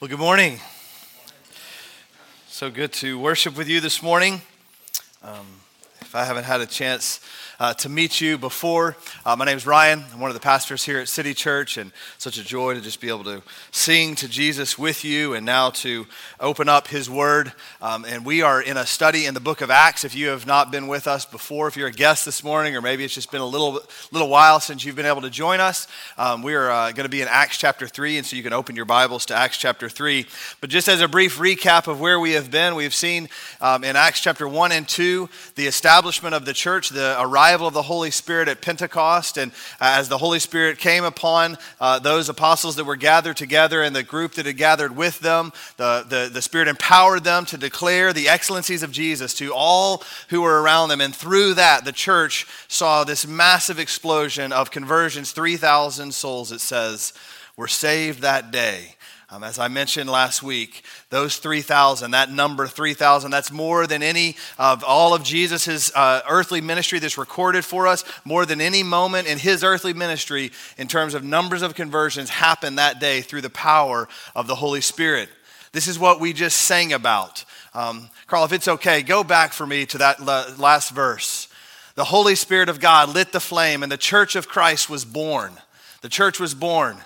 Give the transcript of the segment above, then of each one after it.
Well, good morning. So good to worship with you this morning. Um, if I haven't had a chance uh, to meet you before. Uh, my name is Ryan. I'm one of the pastors here at City Church, and such a joy to just be able to sing to Jesus with you and now to open up His Word. Um, and we are in a study in the book of Acts. If you have not been with us before, if you're a guest this morning, or maybe it's just been a little, little while since you've been able to join us, um, we are uh, going to be in Acts chapter 3, and so you can open your Bibles to Acts chapter 3. But just as a brief recap of where we have been, we've seen um, in Acts chapter 1 and 2 the establishment of the church, the arrival arrival of the Holy Spirit at Pentecost. And uh, as the Holy Spirit came upon uh, those apostles that were gathered together and the group that had gathered with them, the, the, the Spirit empowered them to declare the excellencies of Jesus to all who were around them. And through that, the church saw this massive explosion of conversions 3,000 souls, it says, were saved that day. Um, as I mentioned last week, those 3,000, that number 3,000, that's more than any of all of Jesus' uh, earthly ministry that's recorded for us, more than any moment in his earthly ministry in terms of numbers of conversions happened that day through the power of the Holy Spirit. This is what we just sang about. Um, Carl, if it's okay, go back for me to that last verse. The Holy Spirit of God lit the flame, and the church of Christ was born. The church was born,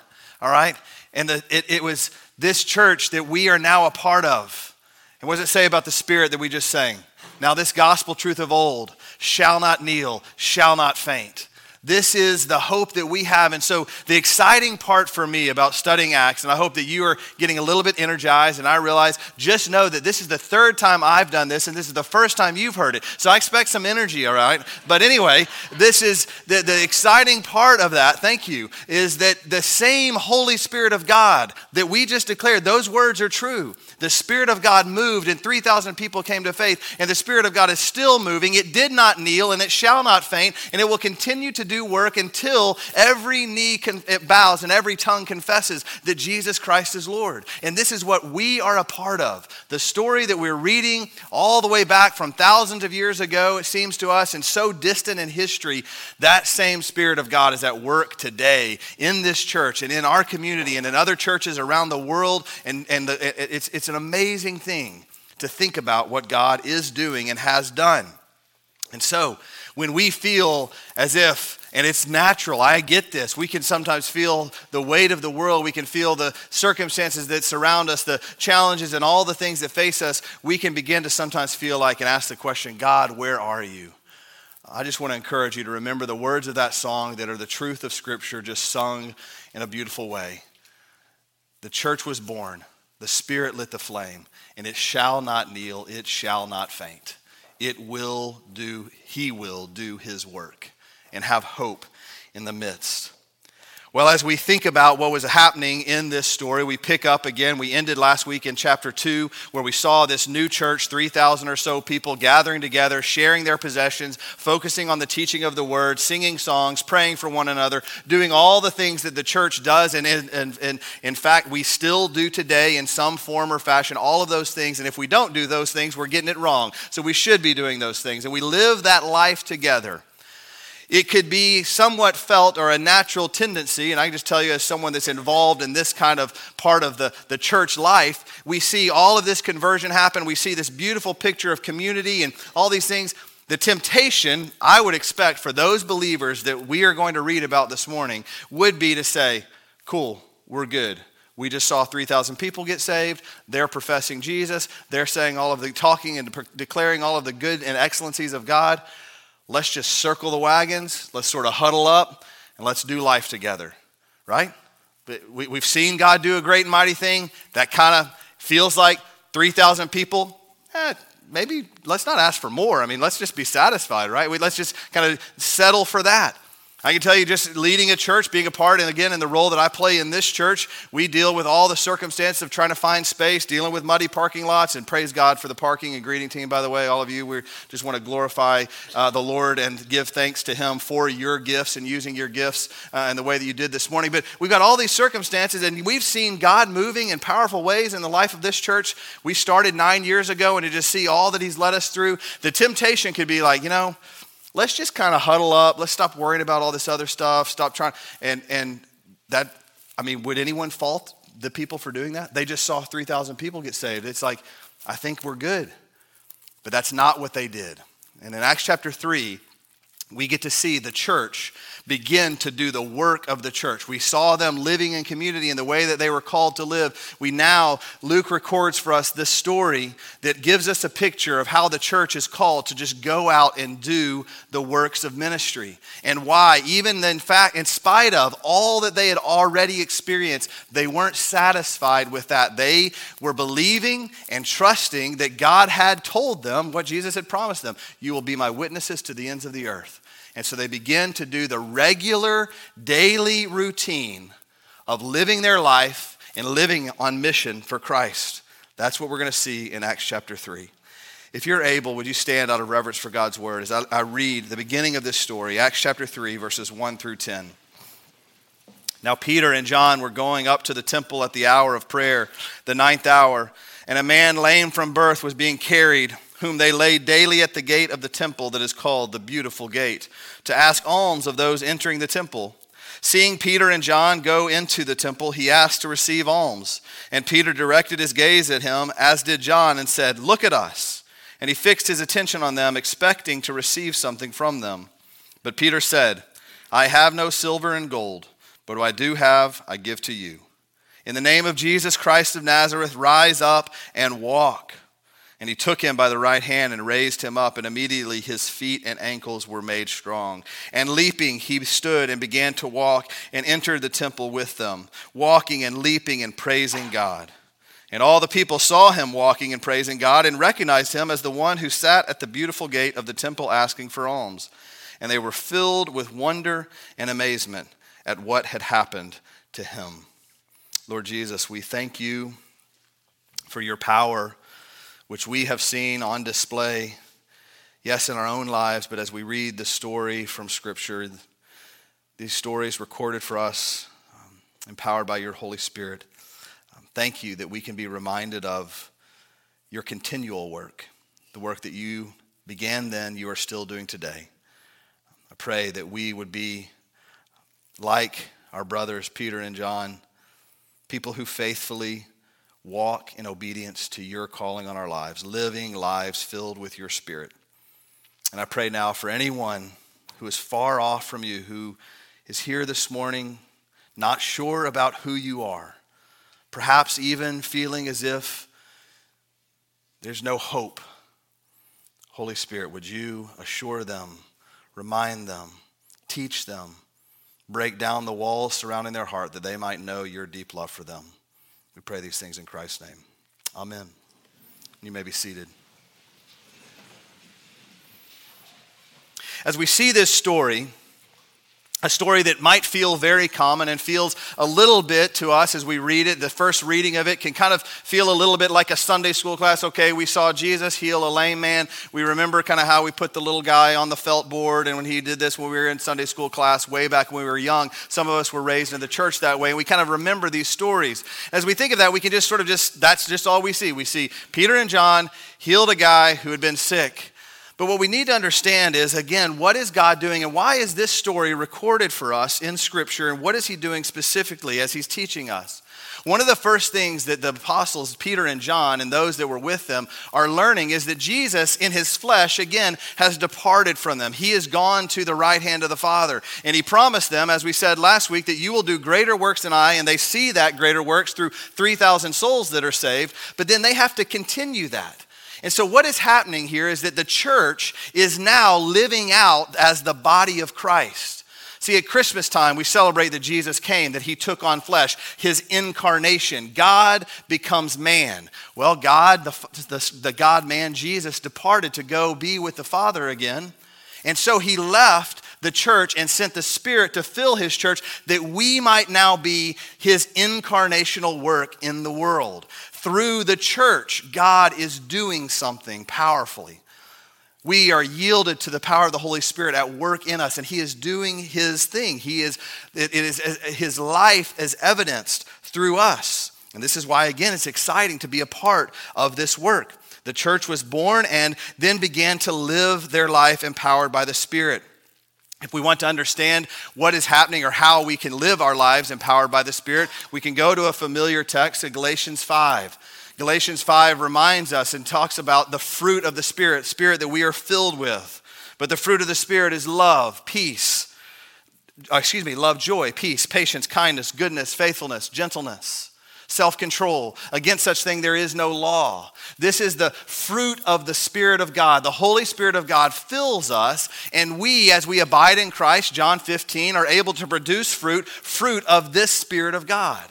all right? And the, it, it was this church that we are now a part of. And what does it say about the Spirit that we just sang? Now, this gospel truth of old shall not kneel, shall not faint. This is the hope that we have. And so, the exciting part for me about studying Acts, and I hope that you are getting a little bit energized, and I realize just know that this is the third time I've done this, and this is the first time you've heard it. So, I expect some energy, all right? But anyway, this is the, the exciting part of that, thank you, is that the same Holy Spirit of God that we just declared, those words are true. The Spirit of God moved, and 3,000 people came to faith, and the Spirit of God is still moving. It did not kneel, and it shall not faint, and it will continue to do work until every knee con- bows and every tongue confesses that Jesus Christ is Lord. And this is what we are a part of. The story that we're reading all the way back from thousands of years ago, it seems to us, and so distant in history, that same Spirit of God is at work today in this church and in our community and in other churches around the world. And, and the, it's, it's it's an amazing thing to think about what God is doing and has done. And so, when we feel as if, and it's natural, I get this, we can sometimes feel the weight of the world, we can feel the circumstances that surround us, the challenges, and all the things that face us, we can begin to sometimes feel like and ask the question, God, where are you? I just want to encourage you to remember the words of that song that are the truth of Scripture, just sung in a beautiful way. The church was born the Spirit lit the flame, and it shall not kneel, it shall not faint. It will do, He will do His work and have hope in the midst. Well, as we think about what was happening in this story, we pick up again. We ended last week in chapter 2, where we saw this new church, 3,000 or so people gathering together, sharing their possessions, focusing on the teaching of the word, singing songs, praying for one another, doing all the things that the church does. And in, in fact, we still do today in some form or fashion, all of those things. And if we don't do those things, we're getting it wrong. So we should be doing those things. And we live that life together. It could be somewhat felt or a natural tendency, and I can just tell you, as someone that's involved in this kind of part of the, the church life, we see all of this conversion happen. We see this beautiful picture of community and all these things. The temptation, I would expect, for those believers that we are going to read about this morning would be to say, Cool, we're good. We just saw 3,000 people get saved. They're professing Jesus. They're saying all of the talking and declaring all of the good and excellencies of God let's just circle the wagons, let's sort of huddle up, and let's do life together, right? But we, we've seen God do a great and mighty thing. That kind of feels like 3,000 people. Eh, maybe let's not ask for more. I mean, let's just be satisfied, right? We, let's just kind of settle for that. I can tell you, just leading a church, being a part, and again, in the role that I play in this church, we deal with all the circumstances of trying to find space, dealing with muddy parking lots, and praise God for the parking and greeting team, by the way. All of you, we just want to glorify uh, the Lord and give thanks to Him for your gifts and using your gifts uh, in the way that you did this morning. But we've got all these circumstances, and we've seen God moving in powerful ways in the life of this church. We started nine years ago, and to just see all that He's led us through, the temptation could be like, you know, let's just kind of huddle up. Let's stop worrying about all this other stuff. Stop trying. And, and that, I mean, would anyone fault the people for doing that. They just saw 3,000 people get saved. It's like, I think we're good. But that's not what they did. And in Acts chapter 3, we get to see the church begin to do the work of the church. We saw them living in community in the way that they were called to live. We now, Luke records for us this story that gives us a picture of how the church is called to just go out and do the works of ministry. And why, even in fact, in spite of all that they had already experienced, they weren't satisfied with that. They were believing and trusting that God had told them what Jesus had promised them You will be my witnesses to the ends of the earth. And so they begin to do the regular daily routine of living their life and living on mission for Christ. That's what we're going to see in Acts chapter 3. If you're able, would you stand out of reverence for God's word as I, I read the beginning of this story, Acts chapter 3, verses 1 through 10. Now, Peter and John were going up to the temple at the hour of prayer, the ninth hour, and a man lame from birth was being carried whom they laid daily at the gate of the temple that is called the Beautiful Gate, to ask alms of those entering the temple. Seeing Peter and John go into the temple, he asked to receive alms. And Peter directed his gaze at him, as did John, and said, Look at us. And he fixed his attention on them, expecting to receive something from them. But Peter said, I have no silver and gold, but what I do have, I give to you. In the name of Jesus Christ of Nazareth, rise up and walk. And he took him by the right hand and raised him up, and immediately his feet and ankles were made strong. And leaping, he stood and began to walk and entered the temple with them, walking and leaping and praising God. And all the people saw him walking and praising God and recognized him as the one who sat at the beautiful gate of the temple asking for alms. And they were filled with wonder and amazement at what had happened to him. Lord Jesus, we thank you for your power which we have seen on display, yes, in our own lives, but as we read the story from Scripture, these stories recorded for us, um, empowered by your Holy Spirit. Um, thank you that we can be reminded of your continual work, the work that you began then, you are still doing today. I pray that we would be like our brothers Peter and John, people who faithfully walk in obedience to your calling on our lives, living lives filled with your spirit. And I pray now for anyone who is far off from you, who is here this morning, not sure about who you are, perhaps even feeling as if there's no hope. Holy Spirit, would you assure them, remind them, teach them, break down the walls surrounding their heart that they might know your deep love for them? We pray these things in Christ's name. Amen. You may be seated. As we see this story, a story that might feel very common and feels a little bit to us as we read it. The first reading of it can kind of feel a little bit like a Sunday school class. Okay, we saw Jesus heal a lame man. We remember kind of how we put the little guy on the felt board, and when he did this when we were in Sunday school class way back when we were young. Some of us were raised in the church that way, and we kind of remember these stories. As we think of that, we can just sort of just, that's just all we see. We see Peter and John healed a guy who had been sick. But what we need to understand is, again, what is God doing and why is this story recorded for us in Scripture and what is He doing specifically as He's teaching us? One of the first things that the apostles, Peter and John, and those that were with them, are learning is that Jesus, in his flesh, again, has departed from them. He has gone to the right hand of the Father. And he promised them, as we said last week, that you will do greater works than I. And they see that greater works through 3,000 souls that are saved. But then they have to continue that. And so, what is happening here is that the church is now living out as the body of Christ. See, at Christmas time, we celebrate that Jesus came, that he took on flesh, his incarnation. God becomes man. Well, God, the, the, the God man, Jesus, departed to go be with the Father again. And so he left the church and sent the Spirit to fill his church that we might now be his incarnational work in the world. Through the church, God is doing something powerfully. We are yielded to the power of the Holy Spirit at work in us, and He is doing His thing. He is, it is His life is evidenced through us. And this is why, again, it's exciting to be a part of this work. The church was born and then began to live their life empowered by the Spirit. If we want to understand what is happening or how we can live our lives empowered by the Spirit, we can go to a familiar text in Galatians 5. Galatians 5 reminds us and talks about the fruit of the Spirit, Spirit that we are filled with. But the fruit of the Spirit is love, peace, uh, excuse me, love, joy, peace, patience, kindness, goodness, faithfulness, gentleness self control. Against such thing, there is no law. This is the fruit of the Spirit of God. The Holy Spirit of God fills us, and we, as we abide in Christ, John 15, are able to produce fruit, fruit of this Spirit of God.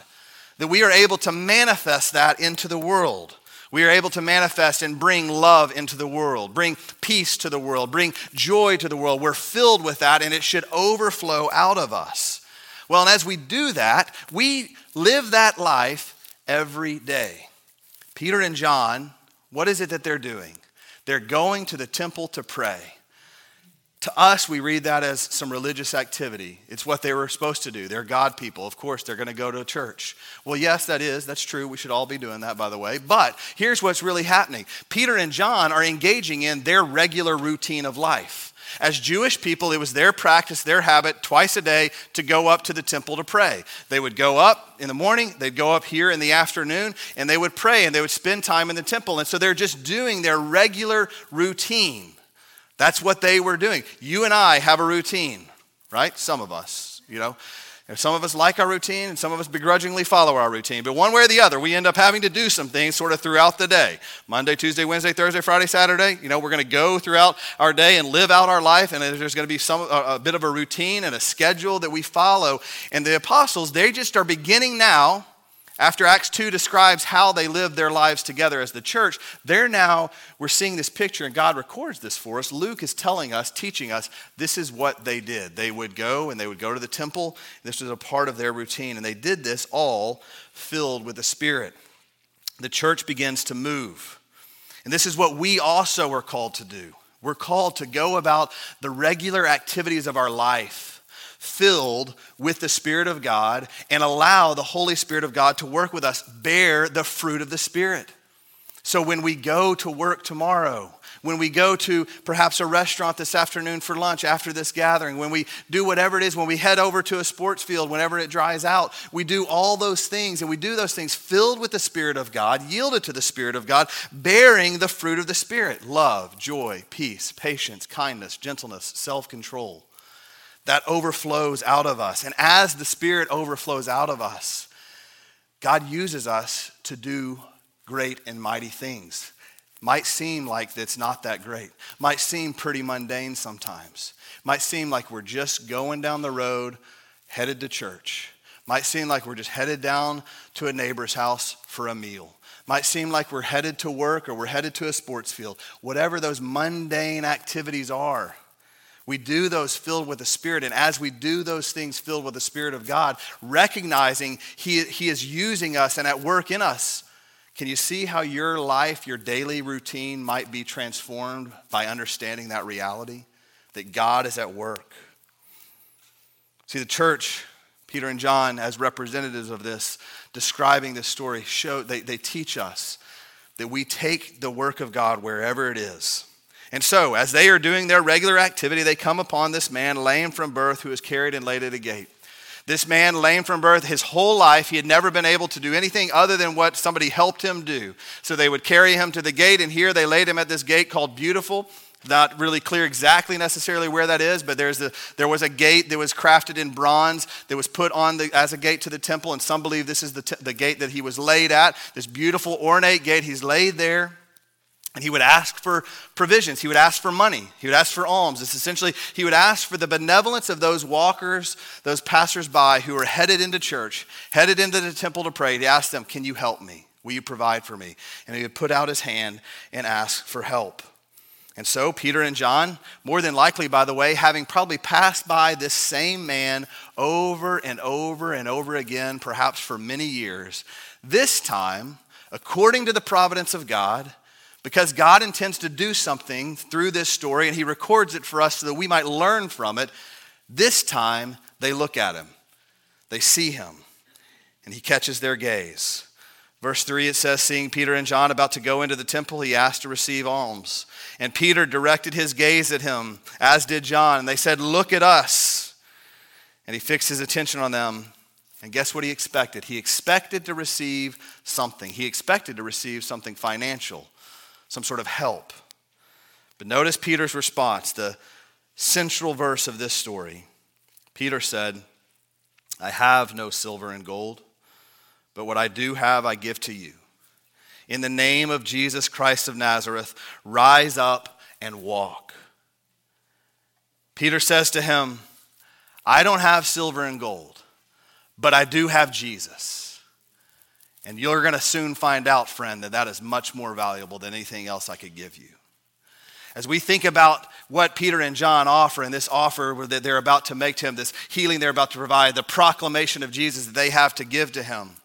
That we are able to manifest that into the world. We are able to manifest and bring love into the world, bring peace to the world, bring joy to the world. We're filled with that, and it should overflow out of us. Well, and as we do that, we live that life every day. Peter and John, what is it that they're doing? They're going to the temple to pray. To us, we read that as some religious activity. It's what they were supposed to do. They're God people. Of course, they're going to go to church. Well, yes, that is. That's true. We should all be doing that, by the way. But here's what's really happening Peter and John are engaging in their regular routine of life. As Jewish people, it was their practice, their habit, twice a day to go up to the temple to pray. They would go up in the morning, they'd go up here in the afternoon, and they would pray and they would spend time in the temple. And so they're just doing their regular routine. That's what they were doing. You and I have a routine, right? Some of us, you know. Some of us like our routine and some of us begrudgingly follow our routine. But one way or the other, we end up having to do some things sort of throughout the day. Monday, Tuesday, Wednesday, Thursday, Friday, Saturday. You know, we're going to go throughout our day and live out our life. And there's going to be some, a, a bit of a routine and a schedule that we follow. And the apostles, they just are beginning now after Acts 2 describes how they lived their lives together as the church, they're now, we're seeing this picture, and God records this for us. Luke is telling us, teaching us, this is what they did. They would go and they would go to the temple. This was a part of their routine, and they did this all filled with the Spirit. The church begins to move. And this is what we also are called to do. We're called to go about the regular activities of our life filled with the Spirit of God and allow the Holy Spirit of God to work with us, bear the fruit of the Spirit. So when we go to work tomorrow, when we go to perhaps a restaurant this afternoon for lunch after this gathering, when we do whatever it is, when we head over to a sports field whenever it dries out, we do all those things and we do those things filled with the Spirit of God, yielded to the Spirit of God, bearing the fruit of the Spirit love, joy, peace, patience, kindness, gentleness, self control that overflows out of us. And as the Spirit overflows out of us, God uses us to do great and mighty things. Might seem like it's not that great. Might seem pretty mundane sometimes. Might seem like we're just going down the road headed to church. Might seem like we're just headed down to a neighbor's house for a meal. Might seem like we're headed to work or we're headed to a sports field. Whatever those mundane activities are, we do those filled with the Spirit. And as we do those things filled with the Spirit of God, recognizing He, he is using us and at work in us, can you see how your life, your daily routine might be transformed by understanding that reality? That God is at work. See, the church, Peter and John, as representatives of this, describing this story, show they, they teach us that we take the work of God wherever it is and so, as they are doing their regular activity, they come upon this man lame from birth who is carried and laid at a gate. This man, lame from birth, his whole life, he had never been able to do anything other than what somebody helped him do. So they would carry him to the gate, and here they laid him at this gate called Beautiful. Not really clear exactly necessarily where that is, but there's the, there was a gate that was crafted in bronze that was put on the, as a gate to the temple, and some believe this is the, t- the gate that he was laid at. This beautiful, ornate gate, he's laid there. And he would ask for provisions. He would ask for money. He would ask for alms. It's essentially, he would ask for the benevolence of those walkers, those passersby who were headed into church, headed into the temple to pray. He asked them, Can you help me? Will you provide for me? And he would put out his hand and ask for help. And so, Peter and John, more than likely, by the way, having probably passed by this same man over and over and over again, perhaps for many years, this time, according to the providence of God, because God intends to do something through this story and He records it for us so that we might learn from it. This time, they look at Him, they see Him, and He catches their gaze. Verse 3 it says, Seeing Peter and John about to go into the temple, he asked to receive alms. And Peter directed his gaze at him, as did John. And they said, Look at us. And he fixed his attention on them. And guess what he expected? He expected to receive something. He expected to receive something financial, some sort of help. But notice Peter's response, the central verse of this story. Peter said, I have no silver and gold but what I do have, I give to you. In the name of Jesus Christ of Nazareth, rise up and walk. Peter says to him, I don't have silver and gold, but I do have Jesus. And you're going to soon find out, friend, that that is much more valuable than anything else I could give you. As we think about what Peter and John offer and this offer that they're about to make to him, this healing they're about to provide, the proclamation of Jesus that they have to give to him,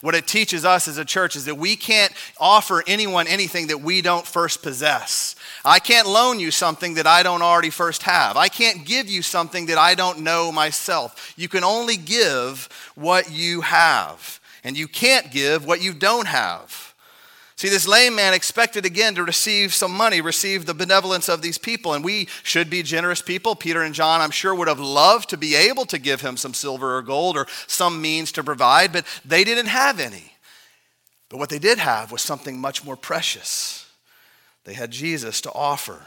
what it teaches us as a church is that we can't offer anyone anything that we don't first possess. I can't loan you something that I don't already first have. I can't give you something that I don't know myself. You can only give what you have, and you can't give what you don't have. See, this lame man expected again to receive some money, receive the benevolence of these people. And we should be generous people. Peter and John, I'm sure, would have loved to be able to give him some silver or gold or some means to provide, but they didn't have any. But what they did have was something much more precious. They had Jesus to offer.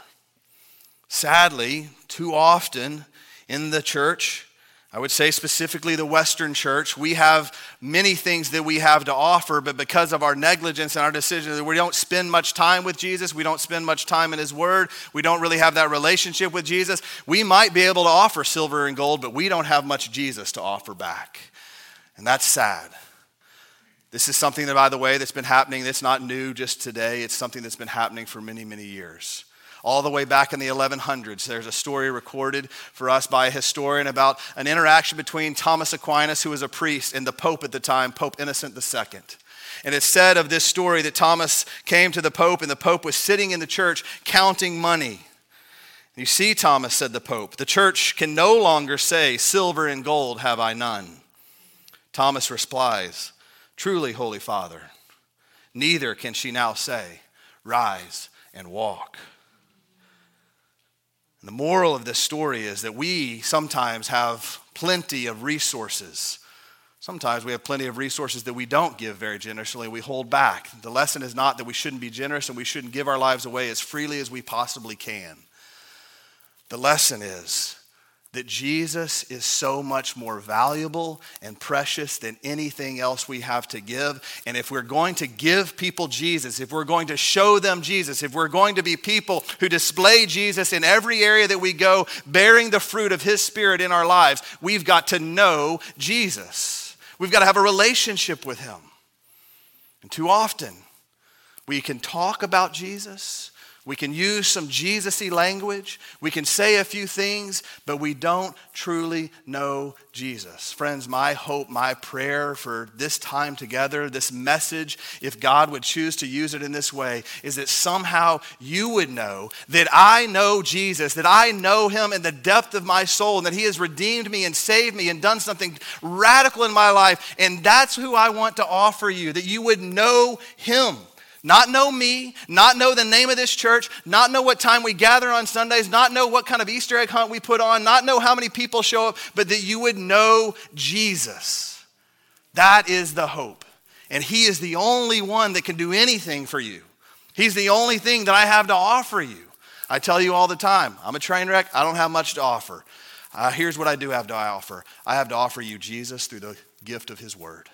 Sadly, too often in the church, I would say specifically the Western church, we have many things that we have to offer, but because of our negligence and our decision, that we don't spend much time with Jesus, we don't spend much time in His Word, we don't really have that relationship with Jesus. We might be able to offer silver and gold, but we don't have much Jesus to offer back. And that's sad. This is something that, by the way, that's been happening. That's not new just today. It's something that's been happening for many, many years all the way back in the 1100s. There's a story recorded for us by a historian about an interaction between Thomas Aquinas, who was a priest, and the Pope at the time, Pope Innocent II. And it's said of this story that Thomas came to the Pope, and the Pope was sitting in the church counting money. You see, Thomas, said the Pope, the church can no longer say, Silver and gold have I none. Thomas replies, Truly, Holy Father, neither can she now say, Rise and walk. The moral of this story is that we sometimes have plenty of resources. Sometimes we have plenty of resources that we don't give very generously, we hold back. The lesson is not that we shouldn't be generous and we shouldn't give our lives away as freely as we possibly can. The lesson is that Jesus is so much more valuable and precious than anything else we have to give. And if we're going to give people Jesus, if we're going to show them Jesus, if we're going to be people who display Jesus in every area that we go, bearing the fruit of His Spirit in our lives, we've got to know Jesus. We've got to have a relationship with Him. And too often, we can talk about Jesus we can use some Jesus language. We can say a few things, but we don't truly know Jesus. Friends, my hope, my prayer for this time together, this message, if God would choose to use it in this way, is that somehow you would know that I know Jesus, that I know him in the depth of my soul, and that he has redeemed me and saved me and done something radical in my life. And that's who I want to offer you, that you would know him. Not know me, not know the name of this church, not know what time we gather on Sundays, not know what kind of Easter egg hunt we put on, not know how many people show up, but that you would know Jesus. That is the hope. And He is the only one that can do anything for you. He's the only thing that I have to offer you. I tell you all the time, I'm a train wreck, I don't have much to offer. Uh, here's what I do have to offer I have to offer you Jesus through the gift of His Word,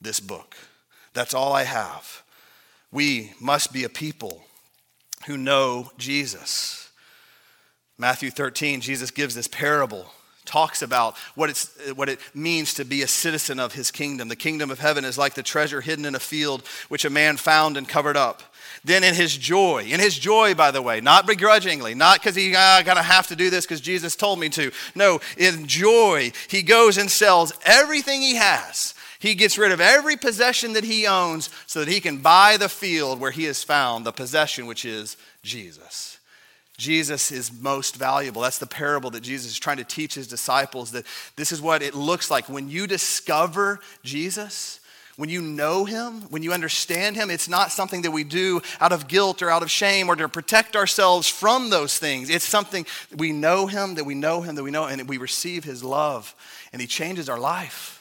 this book. That's all I have we must be a people who know Jesus. Matthew 13, Jesus gives this parable, talks about what, it's, what it means to be a citizen of his kingdom. The kingdom of heaven is like the treasure hidden in a field, which a man found and covered up. Then, in his joy, in his joy, by the way, not begrudgingly, not because he ah, gotta have to do this because Jesus told me to. No, in joy, he goes and sells everything he has he gets rid of every possession that he owns so that he can buy the field where he has found the possession, which is Jesus. Jesus is most valuable. That's the parable that Jesus is trying to teach his disciples that this is what it looks like when you discover Jesus, When you know Him, when you understand Him, it's not something that we do out of guilt or out of shame or to protect ourselves from those things. It's something we know Him, that we know Him, that we know, and we receive His love, and He changes our life.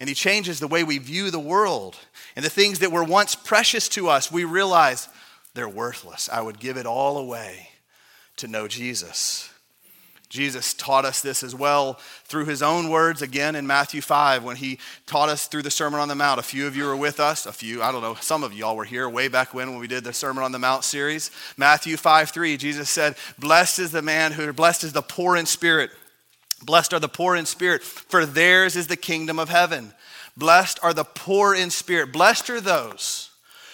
And He changes the way we view the world. And the things that were once precious to us, we realize they're worthless. I would give it all away to know Jesus. Jesus taught us this as well through his own words again in Matthew 5 when he taught us through the Sermon on the Mount. A few of you were with us, a few, I don't know, some of y'all were here way back when when we did the Sermon on the Mount series. Matthew 5 3, Jesus said, Blessed is the man who, blessed is the poor in spirit. Blessed are the poor in spirit, for theirs is the kingdom of heaven. Blessed are the poor in spirit. Blessed are those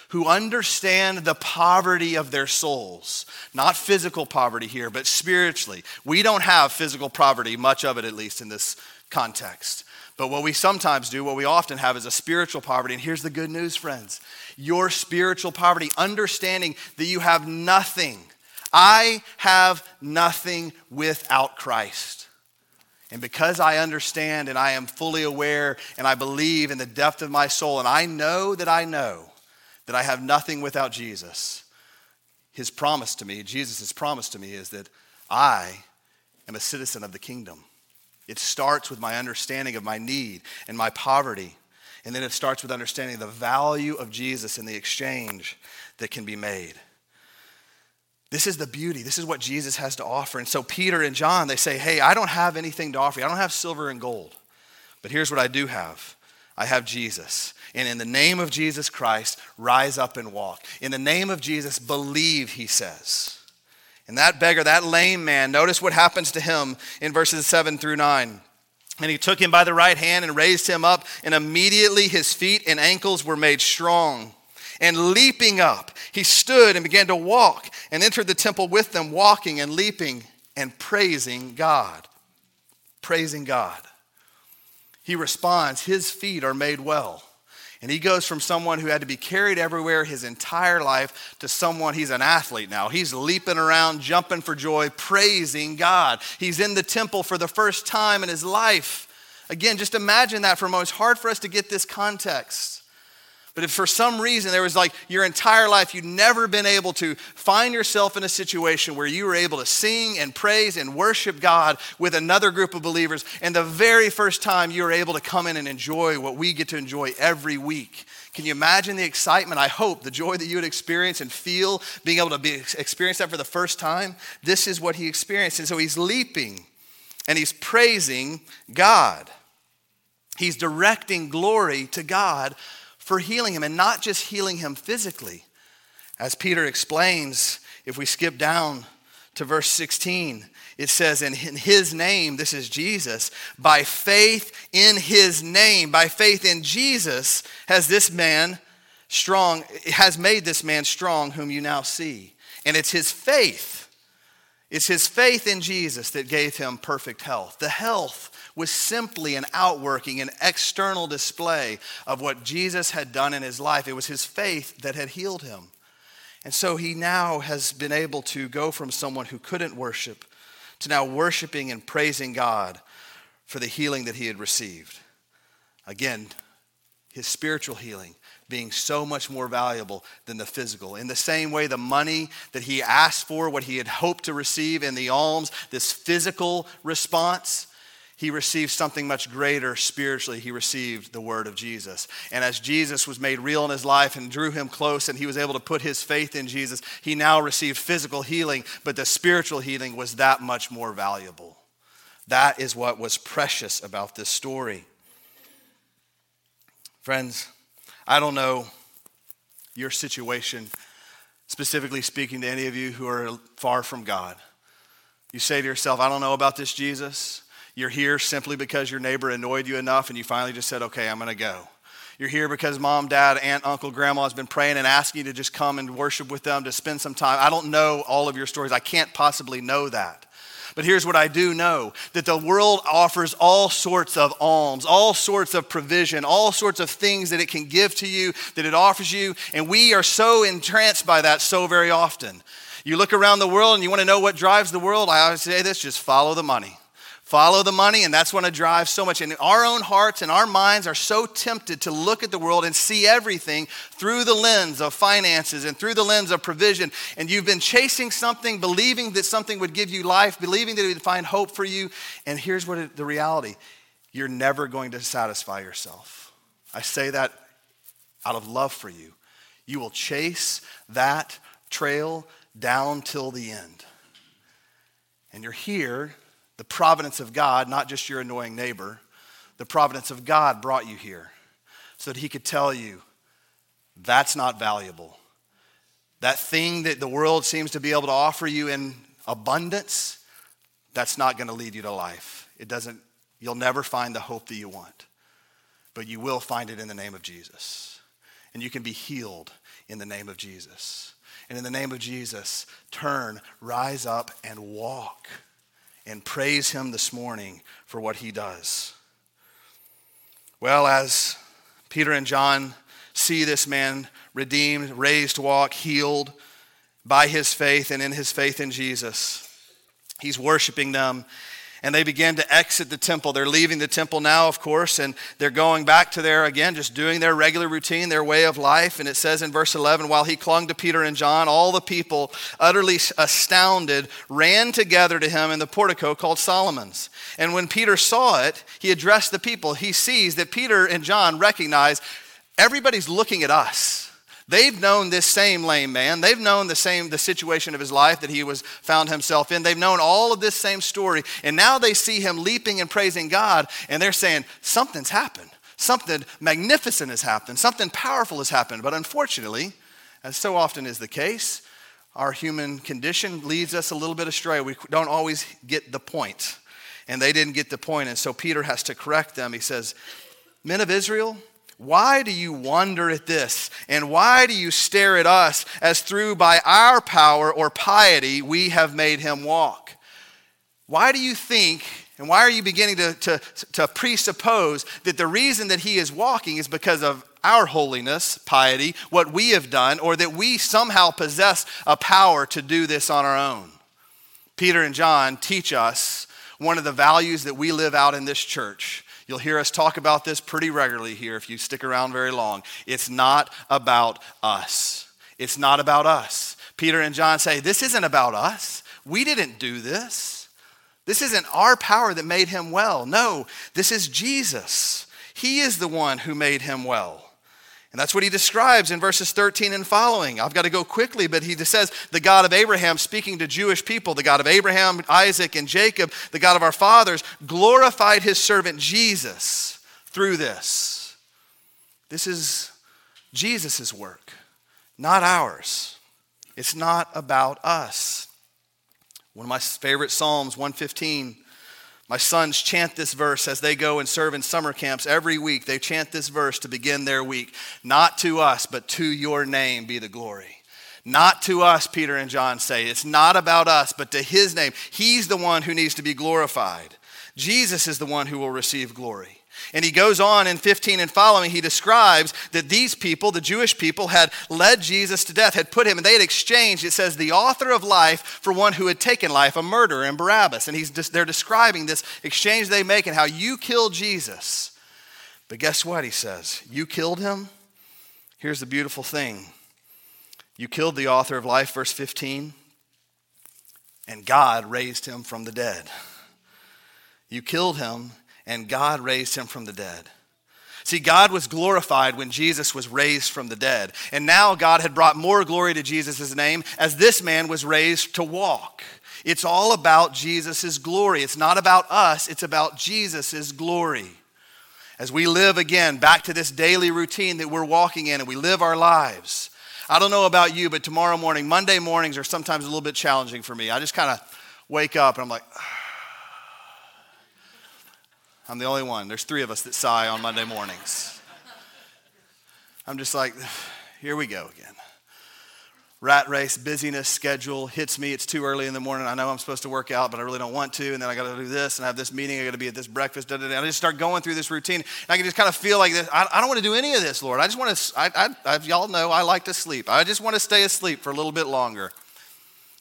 who understand the poverty of their souls. Not physical poverty here, but spiritually. We don't have physical poverty, much of it at least in this context. But what we sometimes do, what we often have, is a spiritual poverty. And here's the good news, friends your spiritual poverty, understanding that you have nothing. I have nothing without Christ. And because I understand and I am fully aware and I believe in the depth of my soul, and I know that I know that I have nothing without Jesus, his promise to me, Jesus' promise to me, is that I am a citizen of the kingdom. It starts with my understanding of my need and my poverty. And then it starts with understanding the value of Jesus and the exchange that can be made. This is the beauty. This is what Jesus has to offer. And so Peter and John, they say, Hey, I don't have anything to offer you. I don't have silver and gold. But here's what I do have I have Jesus. And in the name of Jesus Christ, rise up and walk. In the name of Jesus, believe, he says. And that beggar, that lame man, notice what happens to him in verses 7 through 9. And he took him by the right hand and raised him up, and immediately his feet and ankles were made strong. And leaping up, he stood and began to walk and entered the temple with them, walking and leaping and praising God. Praising God. He responds, His feet are made well. And he goes from someone who had to be carried everywhere his entire life to someone, he's an athlete now. He's leaping around, jumping for joy, praising God. He's in the temple for the first time in his life. Again, just imagine that for a moment. It's hard for us to get this context. But if for some reason there was like your entire life, you'd never been able to find yourself in a situation where you were able to sing and praise and worship God with another group of believers, and the very first time you were able to come in and enjoy what we get to enjoy every week. Can you imagine the excitement? I hope the joy that you would experience and feel being able to be, experience that for the first time. This is what he experienced. And so he's leaping and he's praising God. He's directing glory to God for healing him and not just healing him physically. As Peter explains, if we skip down to verse 16, it says, In his name, this is Jesus, by faith in his name, by faith in Jesus, has this man strong, has made this man strong, whom you now see. And it's his faith, it's his faith in Jesus that gave him perfect health. The health was simply an outworking, an external display of what Jesus had done in his life. It was his faith that had healed him. And so he now has been able to go from someone who couldn't worship to now worshiping and praising God for the healing that he had received. Again, his spiritual healing being so much more valuable than the physical. In the same way, the money that he asked for, what he had hoped to receive in the alms, this physical response, he received something much greater spiritually. He received the word of Jesus. And as Jesus was made real in his life and drew him close, and he was able to put his faith in Jesus, he now received physical healing, but the spiritual healing was that much more valuable. That is what was precious about this story. Friends, I don't know your situation, specifically speaking to any of you who are far from God. You say to yourself, I don't know about this Jesus. You're here simply because your neighbor annoyed you enough and you finally just said, okay, I'm going to go. You're here because mom, dad, aunt, uncle, grandma has been praying and asking you to just come and worship with them, to spend some time. I don't know all of your stories. I can't possibly know that. But here's what I do know that the world offers all sorts of alms, all sorts of provision, all sorts of things that it can give to you, that it offers you. And we are so entranced by that so very often. You look around the world and you want to know what drives the world. I always say this just follow the money. Follow the money, and that's when it drives so much. And our own hearts and our minds are so tempted to look at the world and see everything through the lens of finances and through the lens of provision. And you've been chasing something, believing that something would give you life, believing that it would find hope for you. And here's what it, the reality you're never going to satisfy yourself. I say that out of love for you. You will chase that trail down till the end. And you're here the providence of God, not just your annoying neighbor, the providence of God brought you here so that He could tell you that's not valuable. That thing that the world seems to be able to offer you in abundance, that's not going to lead you to life. It doesn't, you'll never find the hope that you want, but you will find it in the name of Jesus. And you can be healed in the name of Jesus. And in the name of Jesus, turn, rise up, and walk and praise him this morning for what he does. Well, as Peter and John see this man redeemed, raised to walk, healed by his faith and in his faith in Jesus, he's worshiping them and they begin to exit the temple. They're leaving the temple now, of course, and they're going back to their, again, just doing their regular routine, their way of life. And it says in verse 11, while he clung to Peter and John, all the people, utterly astounded, ran together to him in the portico called Solomon's. And when Peter saw it, he addressed the people. He sees that Peter and John recognize everybody's looking at us. They've known this same lame man. They've known the same the situation of his life that he was found himself in. They've known all of this same story. And now they see him leaping and praising God and they're saying something's happened. Something magnificent has happened. Something powerful has happened. But unfortunately, as so often is the case, our human condition leads us a little bit astray. We don't always get the point. And they didn't get the point. And so Peter has to correct them. He says, Men of Israel, why do you wonder at this? And why do you stare at us as through by our power or piety we have made him walk? Why do you think, and why are you beginning to, to, to presuppose that the reason that he is walking is because of our holiness, piety, what we have done, or that we somehow possess a power to do this on our own? Peter and John teach us one of the values that we live out in this church You'll hear us talk about this pretty regularly here if you stick around very long. It's not about us. It's not about us. Peter and John say, This isn't about us. We didn't do this. This isn't our power that made him well. No, this is Jesus. He is the one who made him well. And that's what he describes in verses 13 and following. I've got to go quickly, but he says, The God of Abraham, speaking to Jewish people, the God of Abraham, Isaac, and Jacob, the God of our fathers, glorified his servant Jesus through this. This is Jesus' work, not ours. It's not about us. One of my favorite Psalms, 115, my sons chant this verse as they go and serve in summer camps every week. They chant this verse to begin their week. Not to us, but to your name be the glory. Not to us, Peter and John say. It's not about us, but to his name. He's the one who needs to be glorified. Jesus is the one who will receive glory. And he goes on in 15 and following, he describes that these people, the Jewish people, had led Jesus to death, had put him, and they had exchanged, it says, the author of life for one who had taken life, a murderer, and Barabbas. And he's just, they're describing this exchange they make and how you killed Jesus. But guess what, he says? You killed him? Here's the beautiful thing you killed the author of life, verse 15, and God raised him from the dead. You killed him and God raised him from the dead. See, God was glorified when Jesus was raised from the dead. And now God had brought more glory to Jesus' name as this man was raised to walk. It's all about Jesus' glory. It's not about us, it's about Jesus' glory. As we live again back to this daily routine that we're walking in and we live our lives. I don't know about you, but tomorrow morning, Monday mornings are sometimes a little bit challenging for me. I just kind of wake up and I'm like, ah, I'm the only one. There's three of us that sigh on Monday mornings. I'm just like, here we go again. Rat race, busyness, schedule hits me. It's too early in the morning. I know I'm supposed to work out, but I really don't want to. And then I got to do this and I have this meeting. I got to be at this breakfast. Da, da, da. I just start going through this routine. And I can just kind of feel like this. I, I don't want to do any of this, Lord. I just want to, I, I, y'all know I like to sleep. I just want to stay asleep for a little bit longer.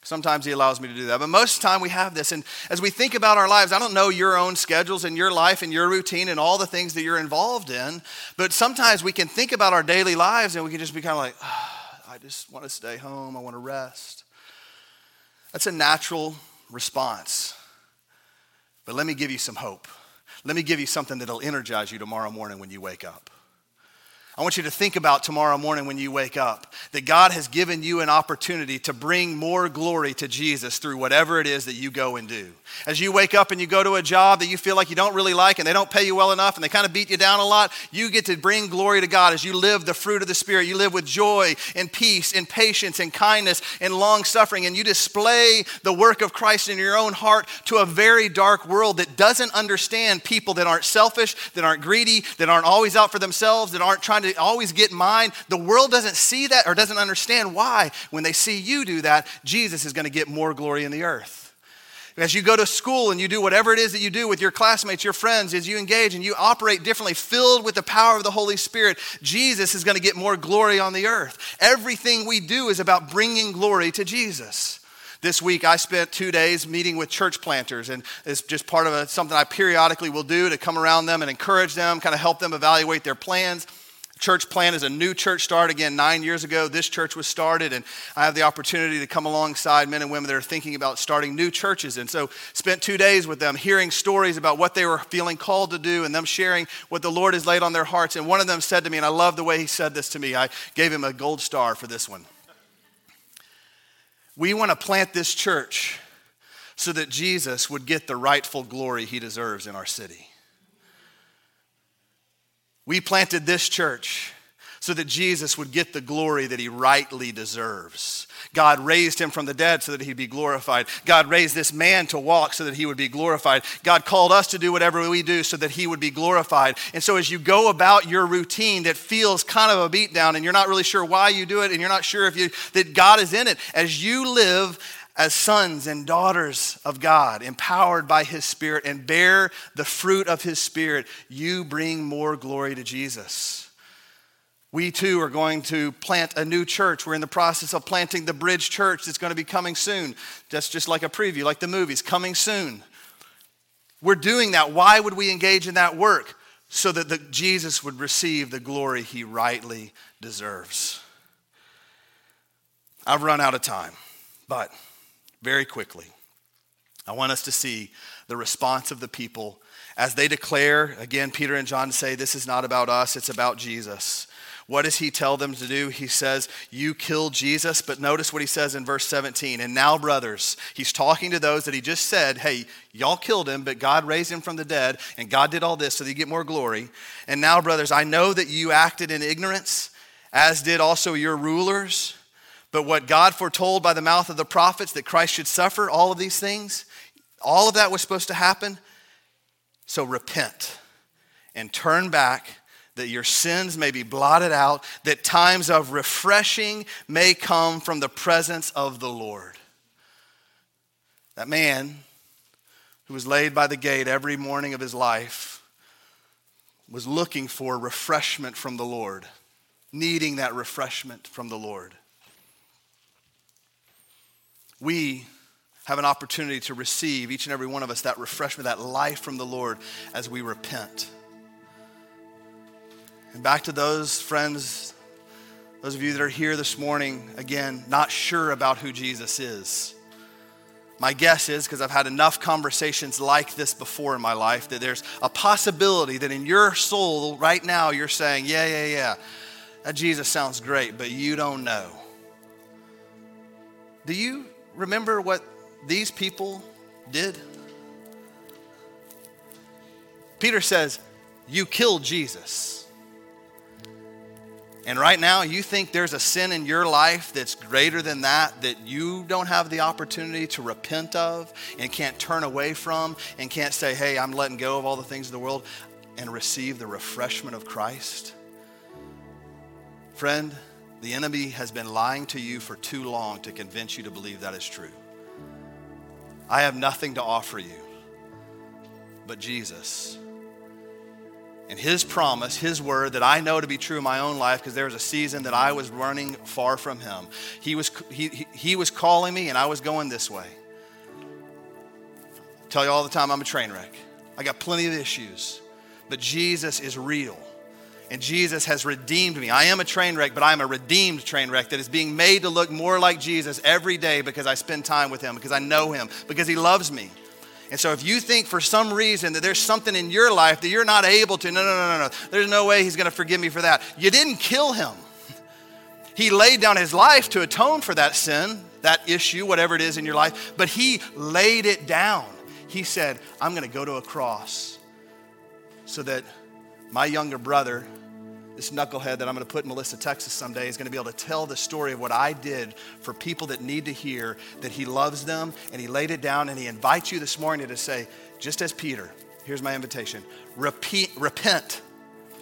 Sometimes He allows me to do that. But most of the time we have this. And as we think about our lives, I don't know your own schedules and your life and your routine and all the things that you're involved in, but sometimes we can think about our daily lives and we can just be kind of like, oh, I just want to stay home. I want to rest. That's a natural response. But let me give you some hope. Let me give you something that'll energize you tomorrow morning when you wake up. I want you to think about tomorrow morning when you wake up that God has given you an opportunity to bring more glory to Jesus through whatever it is that you go and do. As you wake up and you go to a job that you feel like you don't really like and they don't pay you well enough and they kind of beat you down a lot, you get to bring glory to God as you live the fruit of the Spirit. You live with joy and peace and patience and kindness and long suffering and you display the work of Christ in your own heart to a very dark world that doesn't understand people that aren't selfish, that aren't greedy, that aren't always out for themselves, that aren't trying to always get mine. The world doesn't see that or doesn't understand why. When they see you do that, Jesus is going to get more glory in the earth. As you go to school and you do whatever it is that you do with your classmates, your friends, as you engage and you operate differently, filled with the power of the Holy Spirit, Jesus is going to get more glory on the earth. Everything we do is about bringing glory to Jesus. This week, I spent two days meeting with church planters, and it's just part of a, something I periodically will do to come around them and encourage them, kind of help them evaluate their plans church plant is a new church start. Again nine years ago this church was started and i have the opportunity to come alongside men and women that are thinking about starting new churches. And so spent two days with them hearing stories about what they were feeling called to do and them sharing what the lord has laid on their hearts. And one of them said to me and i love the way he said this to me i gave him a gold star for this one. We want to plant this church so that jesus would get the rightful glory he deserves in our city we planted this church so that Jesus would get the glory that he rightly deserves. God raised him from the dead so that he'd be glorified. God raised this man to walk so that he would be glorified. God called us to do whatever we do so that he would be glorified. And so as you go about your routine that feels kind of a beatdown and you're not really sure why you do it and you're not sure if you that God is in it, as you live as sons and daughters of God, empowered by His Spirit, and bear the fruit of His Spirit, you bring more glory to Jesus. We too are going to plant a new church. We're in the process of planting the Bridge Church that's going to be coming soon. That's just like a preview, like the movies, coming soon. We're doing that. Why would we engage in that work? So that the, Jesus would receive the glory he rightly deserves. I've run out of time, but very quickly. I want us to see the response of the people as they declare, again, Peter and John say, This is not about us, it's about Jesus. What does he tell them to do? He says, You killed Jesus. But notice what he says in verse 17. And now, brothers, he's talking to those that he just said, Hey, y'all killed him, but God raised him from the dead, and God did all this so that you get more glory. And now, brothers, I know that you acted in ignorance, as did also your rulers. But what God foretold by the mouth of the prophets that Christ should suffer, all of these things, all of that was supposed to happen. So repent and turn back that your sins may be blotted out, that times of refreshing may come from the presence of the Lord. That man who was laid by the gate every morning of his life was looking for refreshment from the Lord, needing that refreshment from the Lord we have an opportunity to receive, each and every one of us, that refreshment, that life from the Lord as we repent. And back to those friends, those of you that are here this morning, again, not sure about who Jesus is. My guess is, because I've had enough conversations like this before in my life, that there's a possibility that in your soul right now you're saying, Yeah, yeah, yeah, that Jesus sounds great, but you don't know. Do you remember what these people did? Peter says, You killed Jesus. And right now, you think there's a sin in your life that's greater than that, that you don't have the opportunity to repent of and can't turn away from and can't say, Hey, I'm letting go of all the things of the world and receive the refreshment of Christ? Friend, the enemy has been lying to you for too long to convince you to believe that is true. I have nothing to offer you but Jesus. and His promise, His word that I know to be true in my own life because there was a season that I was running far from Him. He was, he, he, he was calling me and I was going this way. I tell you all the time I'm a train wreck. I got plenty of issues, but Jesus is real. And Jesus has redeemed me. I am a train wreck, but I am a redeemed train wreck that is being made to look more like Jesus every day because I spend time with Him, because I know Him, because He loves me. And so if you think for some reason that there's something in your life that you're not able to, no, no, no, no, no. There's no way he's going to forgive me for that. You didn't kill him. He laid down his life to atone for that sin, that issue, whatever it is in your life, but he laid it down. He said, I'm going to go to a cross so that my younger brother this knucklehead that I'm going to put in Melissa, Texas someday is going to be able to tell the story of what I did for people that need to hear that He loves them and He laid it down and He invites you this morning to say, just as Peter, here's my invitation repeat, repent.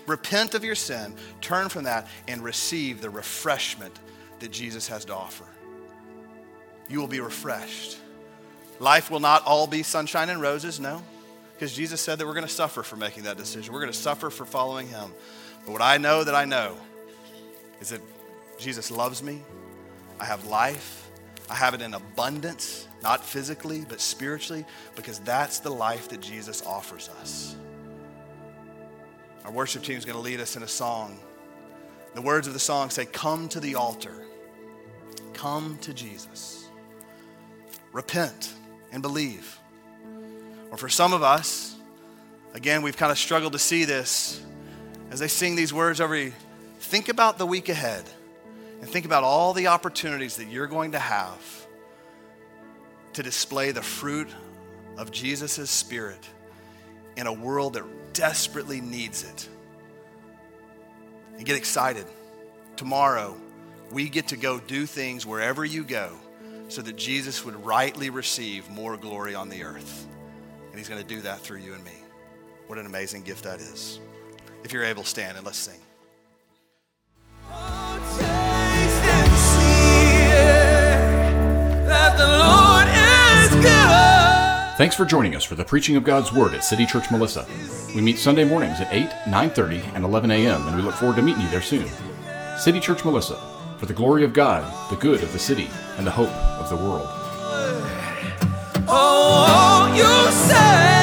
Repent of your sin, turn from that, and receive the refreshment that Jesus has to offer. You will be refreshed. Life will not all be sunshine and roses, no, because Jesus said that we're going to suffer for making that decision. We're going to suffer for following Him. But what I know that I know is that Jesus loves me. I have life. I have it in abundance, not physically, but spiritually, because that's the life that Jesus offers us. Our worship team is going to lead us in a song. The words of the song say, Come to the altar, come to Jesus, repent and believe. Or for some of us, again, we've kind of struggled to see this as they sing these words every think about the week ahead and think about all the opportunities that you're going to have to display the fruit of Jesus' Spirit in a world that desperately needs it. And get excited. Tomorrow, we get to go do things wherever you go so that Jesus would rightly receive more glory on the earth. And he's going to do that through you and me. What an amazing gift that is. If you're able, stand and let's sing. Thanks for joining us for the preaching of God's Word at City Church Melissa. We meet Sunday mornings at 8, 9.30, and 11 a.m., and we look forward to meeting you there soon. City Church Melissa, for the glory of God, the good of the city, and the hope of the world. Oh, oh you say